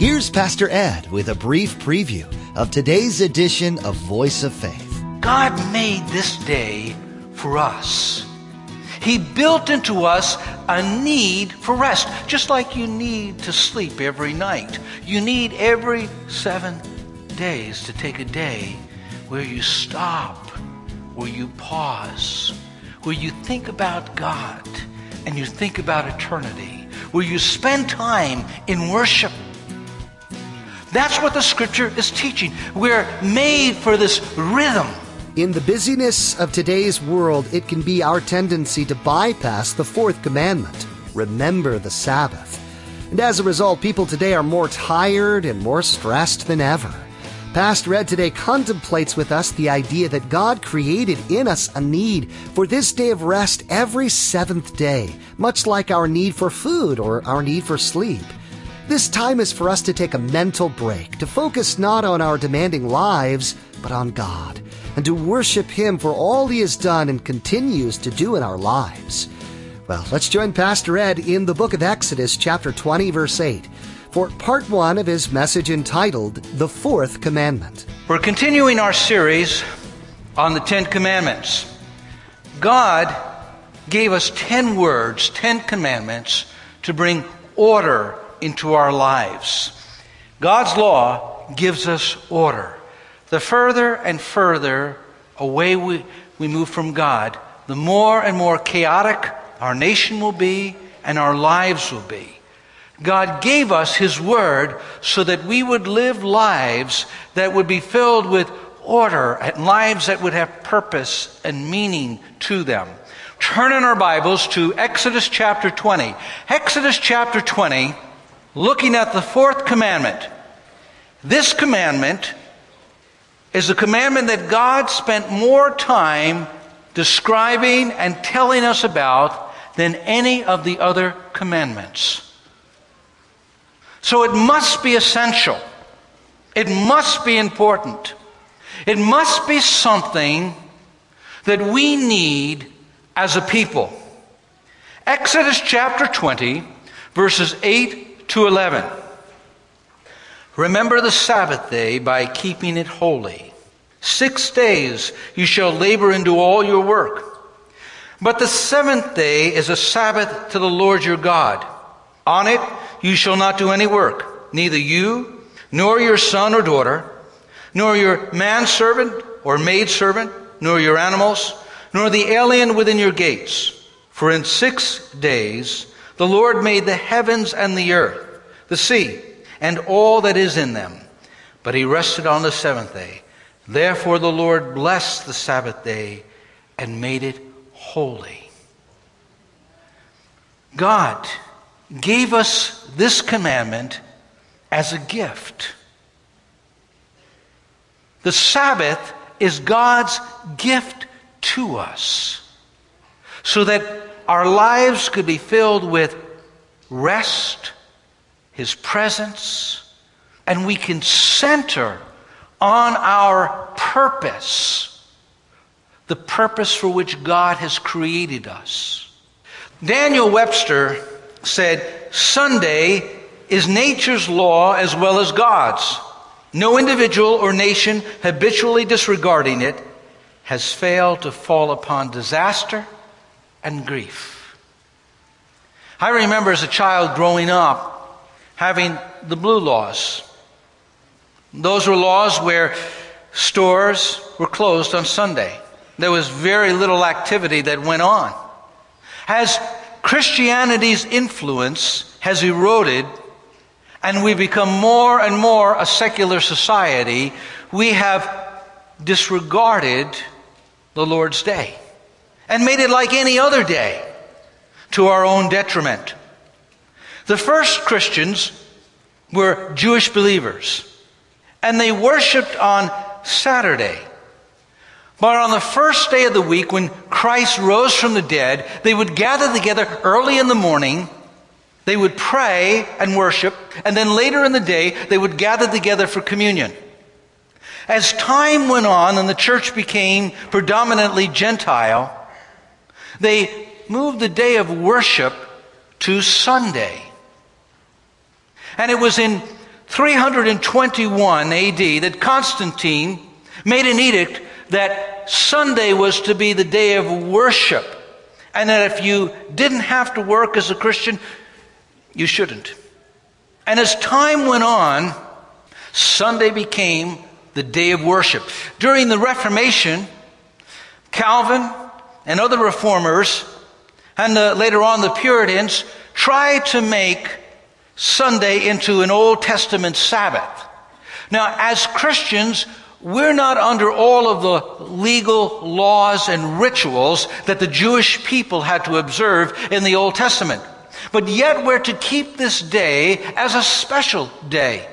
Here's Pastor Ed with a brief preview of today's edition of Voice of Faith. God made this day for us. He built into us a need for rest, just like you need to sleep every night. You need every seven days to take a day where you stop, where you pause, where you think about God and you think about eternity, where you spend time in worship. That's what the scripture is teaching. We're made for this rhythm. In the busyness of today's world, it can be our tendency to bypass the fourth commandment remember the Sabbath. And as a result, people today are more tired and more stressed than ever. Pastor Ed today contemplates with us the idea that God created in us a need for this day of rest every seventh day, much like our need for food or our need for sleep. This time is for us to take a mental break, to focus not on our demanding lives, but on God, and to worship Him for all He has done and continues to do in our lives. Well, let's join Pastor Ed in the book of Exodus, chapter 20, verse 8 for part one of his message entitled The Fourth Commandment. We're continuing our series on the Ten Commandments. God gave us ten words, ten commandments to bring order into our lives. God's law gives us order. The further and further away we, we move from God, the more and more chaotic our nation will be and our lives will be. God gave us His Word so that we would live lives that would be filled with order and lives that would have purpose and meaning to them. Turn in our Bibles to Exodus chapter 20. Exodus chapter 20, looking at the fourth commandment. This commandment is a commandment that God spent more time describing and telling us about than any of the other commandments. So it must be essential. It must be important. It must be something that we need as a people. Exodus chapter 20, verses 8 to 11. Remember the Sabbath day by keeping it holy. Six days you shall labor and do all your work. But the seventh day is a Sabbath to the Lord your God. On it you shall not do any work, neither you, nor your son or daughter, nor your manservant or maidservant, nor your animals, nor the alien within your gates. For in six days the Lord made the heavens and the earth, the sea, and all that is in them. But he rested on the seventh day. Therefore the Lord blessed the Sabbath day and made it holy. God gave us this commandment as a gift. The Sabbath is God's gift to us so that our lives could be filled with rest, His presence, and we can center on our purpose, the purpose for which God has created us. Daniel Webster said, Sunday is nature's law as well as God's. No individual or nation habitually disregarding it has failed to fall upon disaster and grief. I remember as a child growing up having the blue laws. Those were laws where stores were closed on Sunday. There was very little activity that went on. As Christianity's influence has eroded and we become more and more a secular society, we have disregarded the Lord's day and made it like any other day to our own detriment. The first Christians were Jewish believers and they worshiped on Saturday. But on the first day of the week, when Christ rose from the dead, they would gather together early in the morning. They would pray and worship. And then later in the day, they would gather together for communion. As time went on and the church became predominantly Gentile, they moved the day of worship to Sunday. And it was in 321 AD that Constantine made an edict that Sunday was to be the day of worship, and that if you didn't have to work as a Christian, you shouldn't. And as time went on, Sunday became the day of worship. During the Reformation, Calvin and other reformers, and uh, later on the Puritans, tried to make Sunday into an Old Testament Sabbath. Now, as Christians, we're not under all of the legal laws and rituals that the Jewish people had to observe in the Old Testament. But yet we're to keep this day as a special day.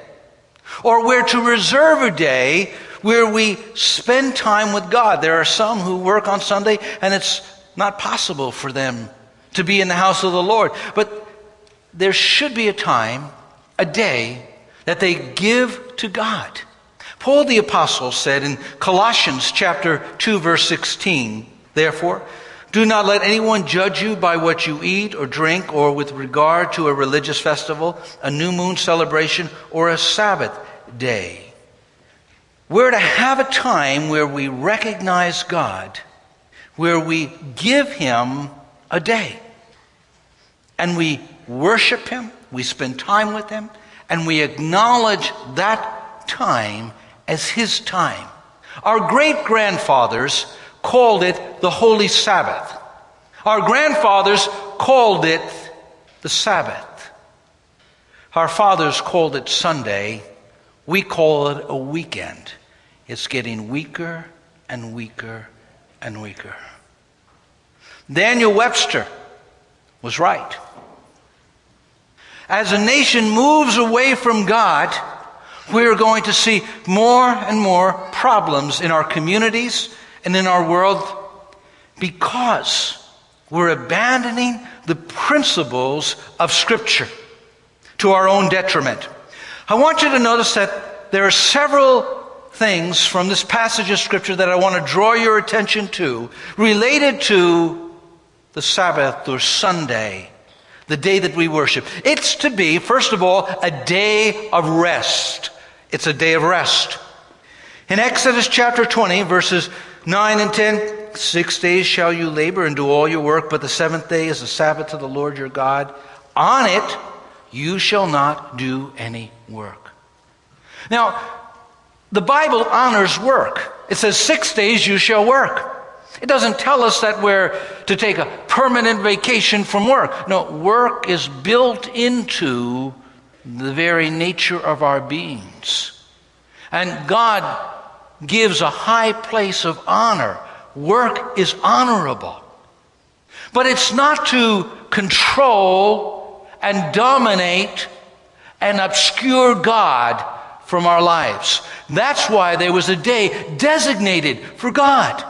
Or we're to reserve a day where we spend time with God. There are some who work on Sunday and it's not possible for them to be in the house of the Lord. But there should be a time, a day, that they give to God. Paul the apostle said in Colossians chapter 2 verse 16, therefore, do not let anyone judge you by what you eat or drink or with regard to a religious festival, a new moon celebration, or a Sabbath day. We're to have a time where we recognize God, where we give Him a day. And we worship Him, we spend time with Him, and we acknowledge that time as His time. Our great grandfathers called it the Holy Sabbath. Our grandfathers called it the Sabbath. Our fathers called it Sunday. We call it a weekend. It's getting weaker and weaker and weaker. Daniel Webster was right. As a nation moves away from God, we're going to see more and more problems in our communities and in our world because we're abandoning the principles of Scripture to our own detriment. I want you to notice that there are several things from this passage of Scripture that I want to draw your attention to related to the Sabbath or Sunday, the day that we worship. It's to be, first of all, a day of rest. It's a day of rest. In Exodus chapter 20, verses 9 and 10, six days shall you labor and do all your work, but the seventh day is the Sabbath to the Lord your God. On it you shall not do any work. Now, the Bible honors work. It says, six days you shall work. It doesn't tell us that we're to take a permanent vacation from work. No, work is built into the very nature of our beings. And God gives a high place of honor. Work is honorable. But it's not to control and dominate and obscure God from our lives. That's why there was a day designated for God,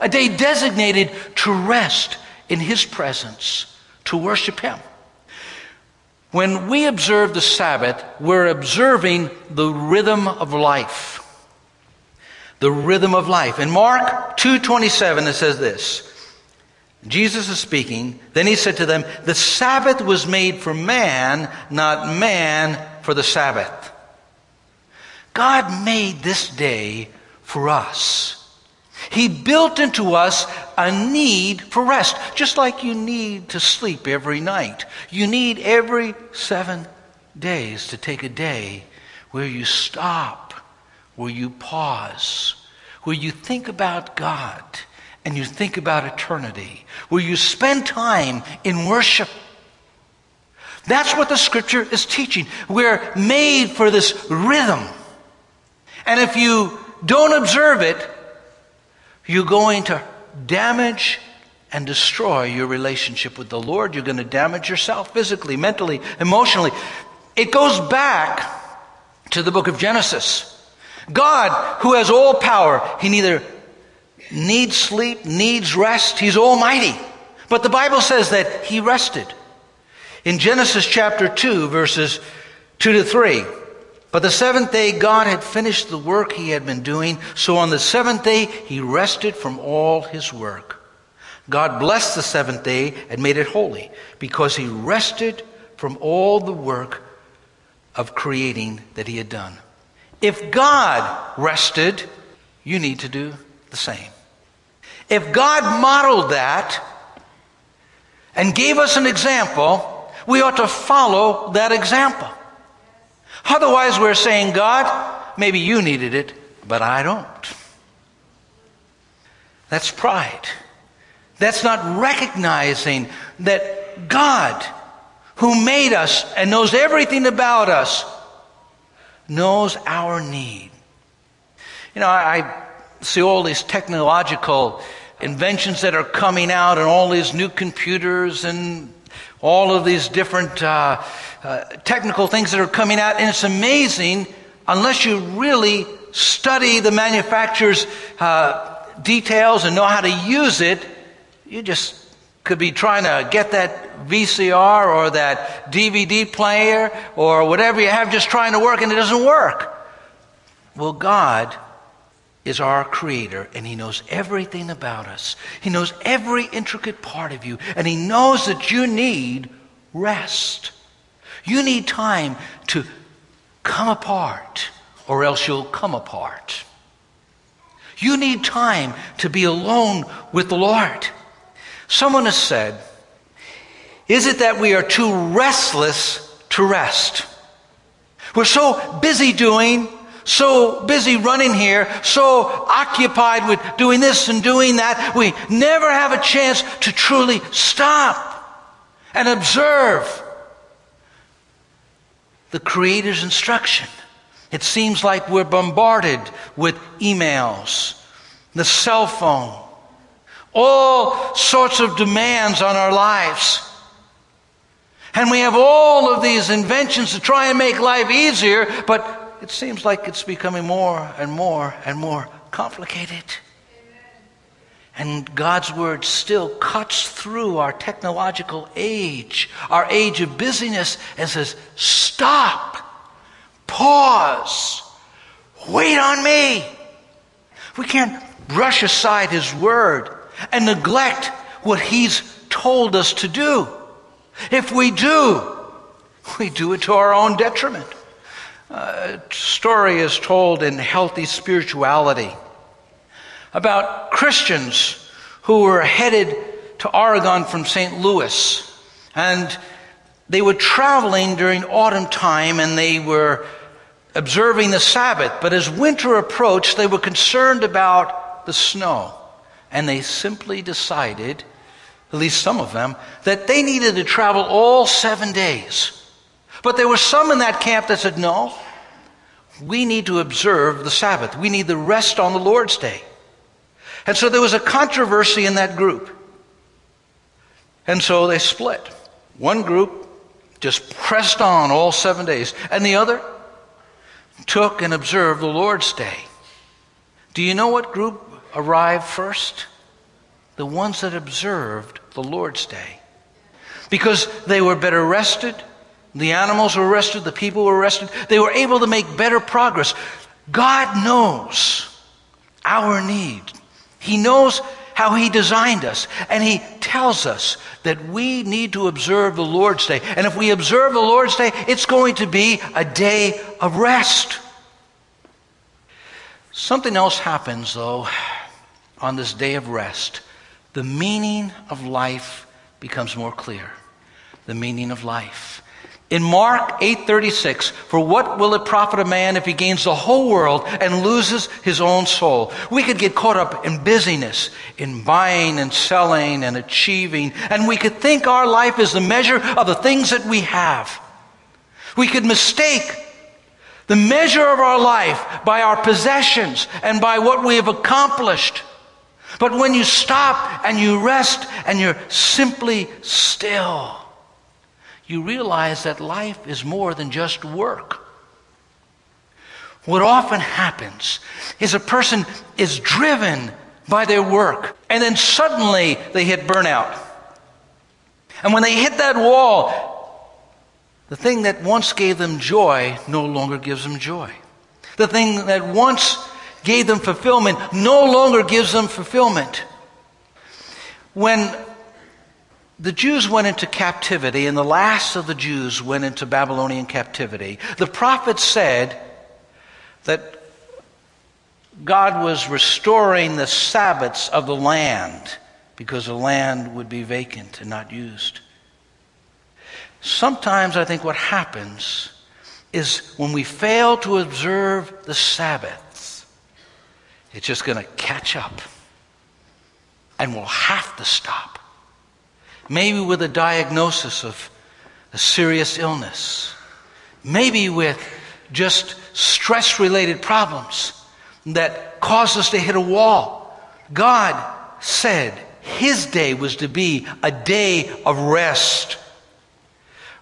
a day designated to rest in His presence, to worship Him. When we observe the Sabbath, we're observing the rhythm of life the rhythm of life. In Mark 2:27 it says this. Jesus is speaking, then he said to them, "The Sabbath was made for man, not man for the Sabbath." God made this day for us. He built into us a need for rest, just like you need to sleep every night. You need every seven days to take a day where you stop where you pause, where you think about God and you think about eternity, where you spend time in worship. That's what the scripture is teaching. We're made for this rhythm. And if you don't observe it, you're going to damage and destroy your relationship with the Lord. You're going to damage yourself physically, mentally, emotionally. It goes back to the book of Genesis. God, who has all power, he neither needs sleep, needs rest. He's almighty. But the Bible says that he rested. In Genesis chapter 2, verses 2 to 3. But the seventh day, God had finished the work he had been doing. So on the seventh day, he rested from all his work. God blessed the seventh day and made it holy because he rested from all the work of creating that he had done. If God rested, you need to do the same. If God modeled that and gave us an example, we ought to follow that example. Otherwise, we're saying, God, maybe you needed it, but I don't. That's pride. That's not recognizing that God, who made us and knows everything about us, knows our need. You know, I, see all these technological inventions that are coming out and all these new computers and all of these different uh, uh, technical things that are coming out. And it's amazing unless you really study the manufacturer's uh, details and know how to use it, you just could be trying to get that VCR or that DVD player or whatever you have just trying to work and it doesn't work. Well, God is our creator and he knows everything about us. He knows every intricate part of you and he knows that you need rest. You need time to come apart or else you'll come apart. You need time to be alone with the Lord. Someone has said, Is it that we are too restless to rest? We're so busy doing, so busy running here, so occupied with doing this and doing that, we never have a chance to truly stop and observe the Creator's instruction. It seems like we're bombarded with emails, the cell phone, all sorts of demands on our lives. And we have all of these inventions to try and make life easier, but it seems like it's becoming more and more and more complicated. And God's word still cuts through our technological age, our age of busyness, and says, Stop. Pause. Wait on me. We can't brush aside His Word and neglect what He's told us to do. If we do, we do it to our own detriment. A story is told in Healthy Spirituality about Christians who were headed to Oregon from St. Louis. And they were traveling during autumn time and they were observing the Sabbath, but as winter approached, they were concerned about the snow. And they simply decided, at least some of them, that they needed to travel all seven days. But there were some in that camp that said, no, we need to observe the Sabbath. We need the rest on the Lord's day. And so there was a controversy in that group. And so they split. One group just pressed on all seven days, and the other took and observed the Lord's Day. Do you know what group arrived first? The ones that observed the Lord's Day. Because they were better rested, the animals were rested, the people were rested, they were able to make better progress. God knows our need. He knows how He designed us, and He tells us that we need to observe the Lord's Day. And if we observe the Lord's Day, it's going to be a day of rest. Something else happens, though, on this day of rest. The meaning of life becomes more clear. The meaning of life. In Mark 8:36, for what will it profit a man if he gains the whole world and loses his own soul? We could get caught up in busyness, in buying and selling and achieving, and we could think our life is the measure of the things that we have. We could mistake the measure of our life by our possessions and by what we have accomplished. But when you stop and you rest and you're simply still, you realize that life is more than just work. What often happens is a person is driven by their work, and then suddenly they hit burnout. And when they hit that wall, the thing that once gave them joy no longer gives them joy. The thing that once gave them fulfillment no longer gives them fulfillment. When the Jews went into captivity, and the last of the Jews went into Babylonian captivity. The prophet said that God was restoring the Sabbaths of the land because the land would be vacant and not used. Sometimes I think what happens is when we fail to observe the Sabbaths, it's just going to catch up and we'll have to stop. Maybe with a diagnosis of a serious illness, maybe with just stress related problems that cause us to hit a wall. God said his day was to be a day of rest.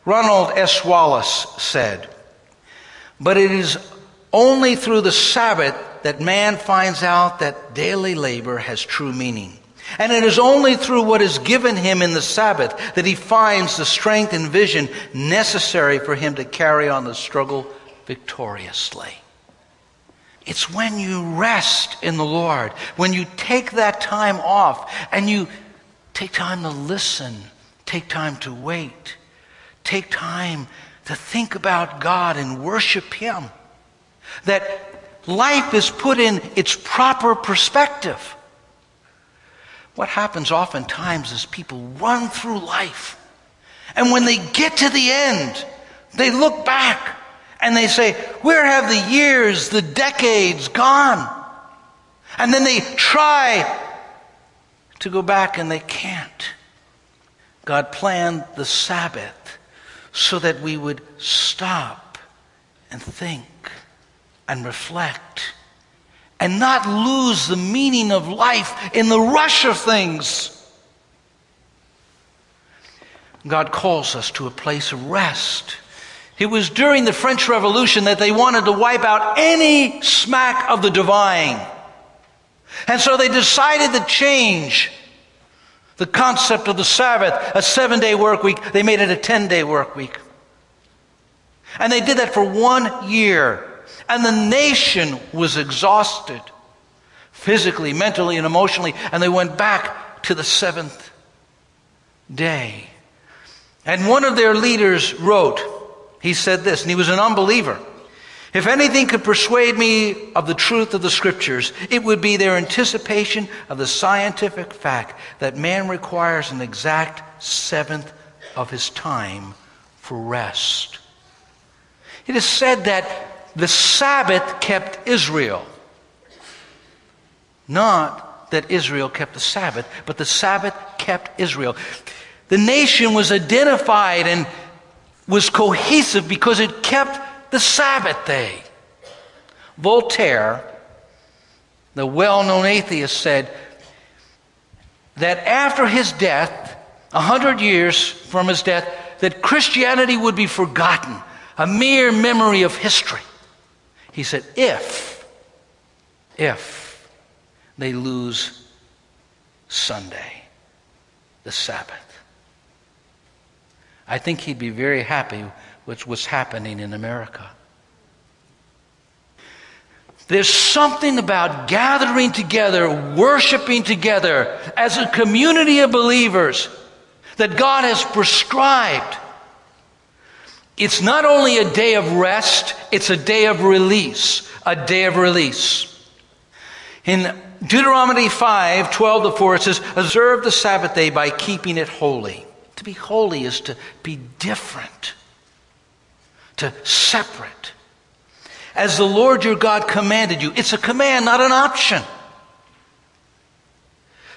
Ronald S. Wallace said, But it is only through the Sabbath that man finds out that daily labor has true meaning. And it is only through what is given him in the Sabbath that he finds the strength and vision necessary for him to carry on the struggle victoriously. It's when you rest in the Lord, when you take that time off and you take time to listen, take time to wait, take time to think about God and worship Him, that life is put in its proper perspective. What happens oftentimes is people run through life, and when they get to the end, they look back and they say, Where have the years, the decades gone? And then they try to go back and they can't. God planned the Sabbath so that we would stop and think and reflect and not lose the meaning of life in the rush of things. God calls us to a place of rest it was during the French Revolution that they wanted to wipe out any smack of the divine. And so they decided to change the concept of the Sabbath, a seven day work week. They made it a 10 day work week. And they did that for one year. And the nation was exhausted physically, mentally, and emotionally. And they went back to the seventh day. And one of their leaders wrote, he said this, and he was an unbeliever. If anything could persuade me of the truth of the scriptures, it would be their anticipation of the scientific fact that man requires an exact seventh of his time for rest. It is said that the Sabbath kept Israel. Not that Israel kept the Sabbath, but the Sabbath kept Israel. The nation was identified and was cohesive because it kept the Sabbath day. Voltaire, the well known atheist, said that after his death, a hundred years from his death, that Christianity would be forgotten, a mere memory of history. He said, if, if they lose Sunday, the Sabbath. I think he'd be very happy with what's happening in America. There's something about gathering together, worshiping together as a community of believers that God has prescribed. It's not only a day of rest, it's a day of release. A day of release. In Deuteronomy 5 12 to 4, it says, Observe the Sabbath day by keeping it holy. To be holy is to be different, to separate. As the Lord your God commanded you. It's a command, not an option.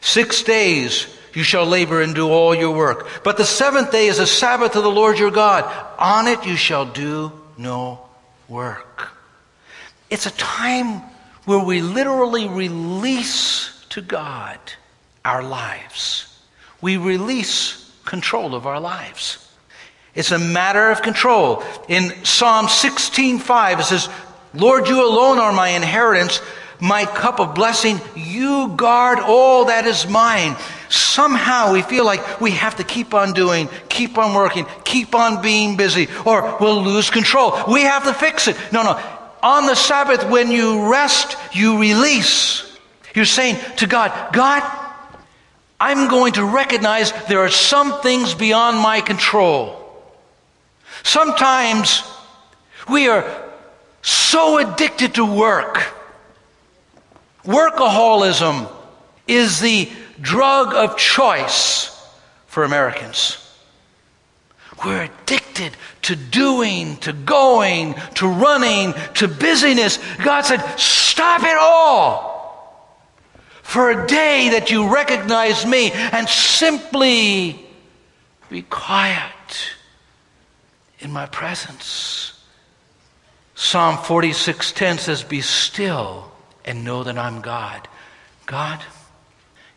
Six days you shall labor and do all your work. But the seventh day is a Sabbath of the Lord your God. On it you shall do no work. It's a time where we literally release to God our lives. We release control of our lives. It's a matter of control. In Psalm 16:5 it says, "Lord, you alone are my inheritance, my cup of blessing. You guard all that is mine." Somehow we feel like we have to keep on doing, keep on working, keep on being busy, or we'll lose control. We have to fix it. No, no. On the Sabbath, when you rest, you release. You're saying to God, God, I'm going to recognize there are some things beyond my control. Sometimes we are so addicted to work. Workaholism is the drug of choice for Americans. We're addicted to doing, to going, to running, to busyness. God said, Stop it all for a day that you recognize me and simply be quiet in my presence. Psalm 46:10 says, "Be still and know that I'm God." God,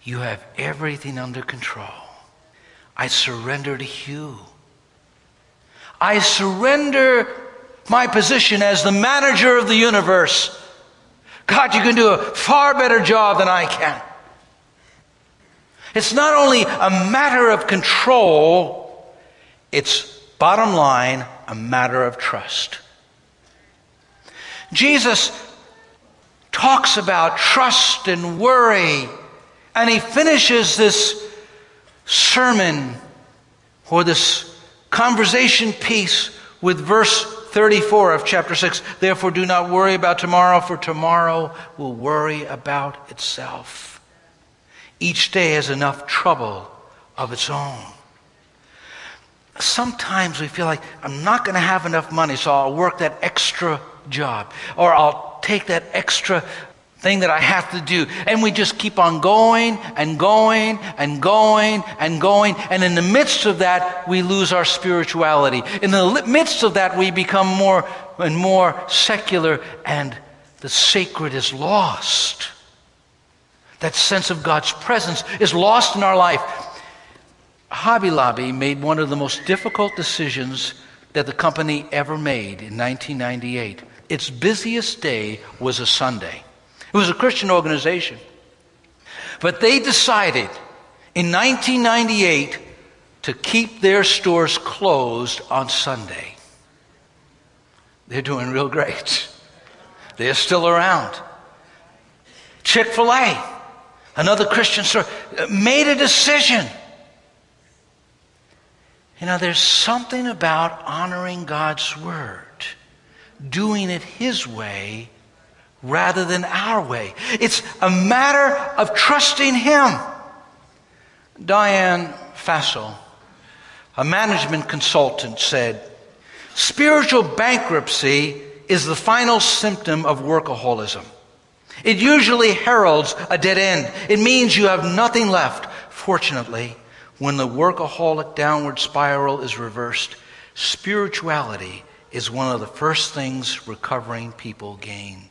you have everything under control. I surrender to you. I surrender my position as the manager of the universe. God, you can do a far better job than I can. It's not only a matter of control, it's bottom line, a matter of trust. Jesus talks about trust and worry, and he finishes this sermon or this conversation piece with verse 34 of chapter 6. Therefore, do not worry about tomorrow, for tomorrow will worry about itself. Each day has enough trouble of its own. Sometimes we feel like I'm not going to have enough money, so I'll work that extra job, or I'll take that extra thing that I have to do. And we just keep on going and going and going and going. And in the midst of that, we lose our spirituality. In the midst of that, we become more and more secular, and the sacred is lost. That sense of God's presence is lost in our life. Hobby Lobby made one of the most difficult decisions that the company ever made in 1998. Its busiest day was a Sunday. It was a Christian organization. But they decided in 1998 to keep their stores closed on Sunday. They're doing real great. They're still around. Chick fil A, another Christian store, uh, made a decision. You know, there's something about honoring God's word, doing it His way rather than our way. It's a matter of trusting Him. Diane Fassel, a management consultant, said, Spiritual bankruptcy is the final symptom of workaholism. It usually heralds a dead end. It means you have nothing left. Fortunately, when the workaholic downward spiral is reversed, spirituality is one of the first things recovering people gain.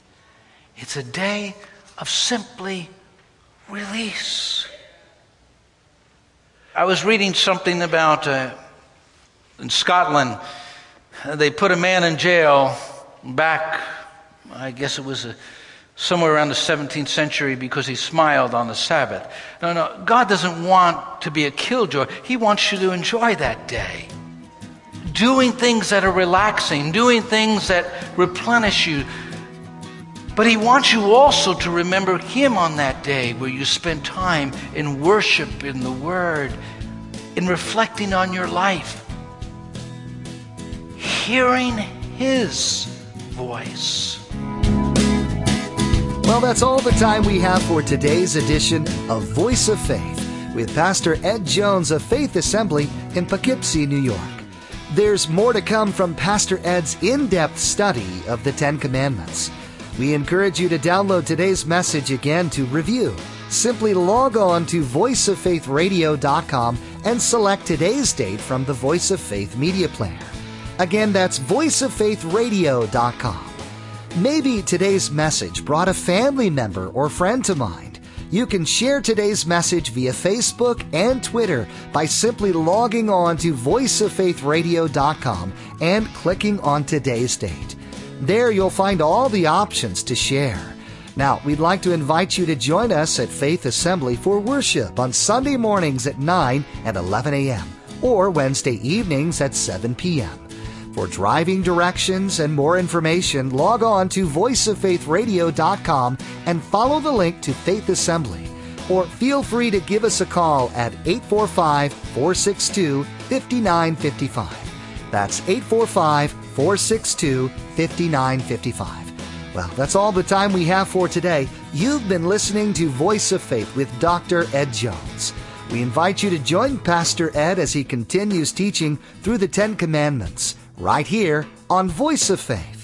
It's a day of simply release. I was reading something about uh, in Scotland, they put a man in jail back, I guess it was a, uh, somewhere around the 17th century because he smiled on the Sabbath. No, no, God doesn't want to be a killjoy. He wants you to enjoy that day. Doing things that are relaxing, doing things that replenish you, but He wants you also to remember Him on that day where you spend time in worship, in the Word, in reflecting on your life, hearing His voice. Well, that's all the time we have for today's edition of Voice of Faith with Pastor Ed Jones of Faith Assembly in Poughkeepsie, New York. There's more to come from Pastor Ed's in depth study of the Ten Commandments. We encourage you to download today's message again to review. Simply log on to voiceoffaithradio.com and select today's date from the Voice of Faith media player. Again, that's voiceoffaithradio.com. Maybe today's message brought a family member or friend to mind. You can share today's message via Facebook and Twitter by simply logging on to voiceoffaithradio.com and clicking on today's date. There you'll find all the options to share. Now, we'd like to invite you to join us at Faith Assembly for worship on Sunday mornings at 9 and 11 a.m. or Wednesday evenings at 7 p.m. For driving directions and more information, log on to voiceoffaithradio.com and follow the link to Faith Assembly. or feel free to give us a call at 845 462 5955. That's 845 462 5955. Well, that's all the time we have for today. You've been listening to Voice of Faith with Dr. Ed Jones. We invite you to join Pastor Ed as he continues teaching through the Ten Commandments right here on Voice of Faith.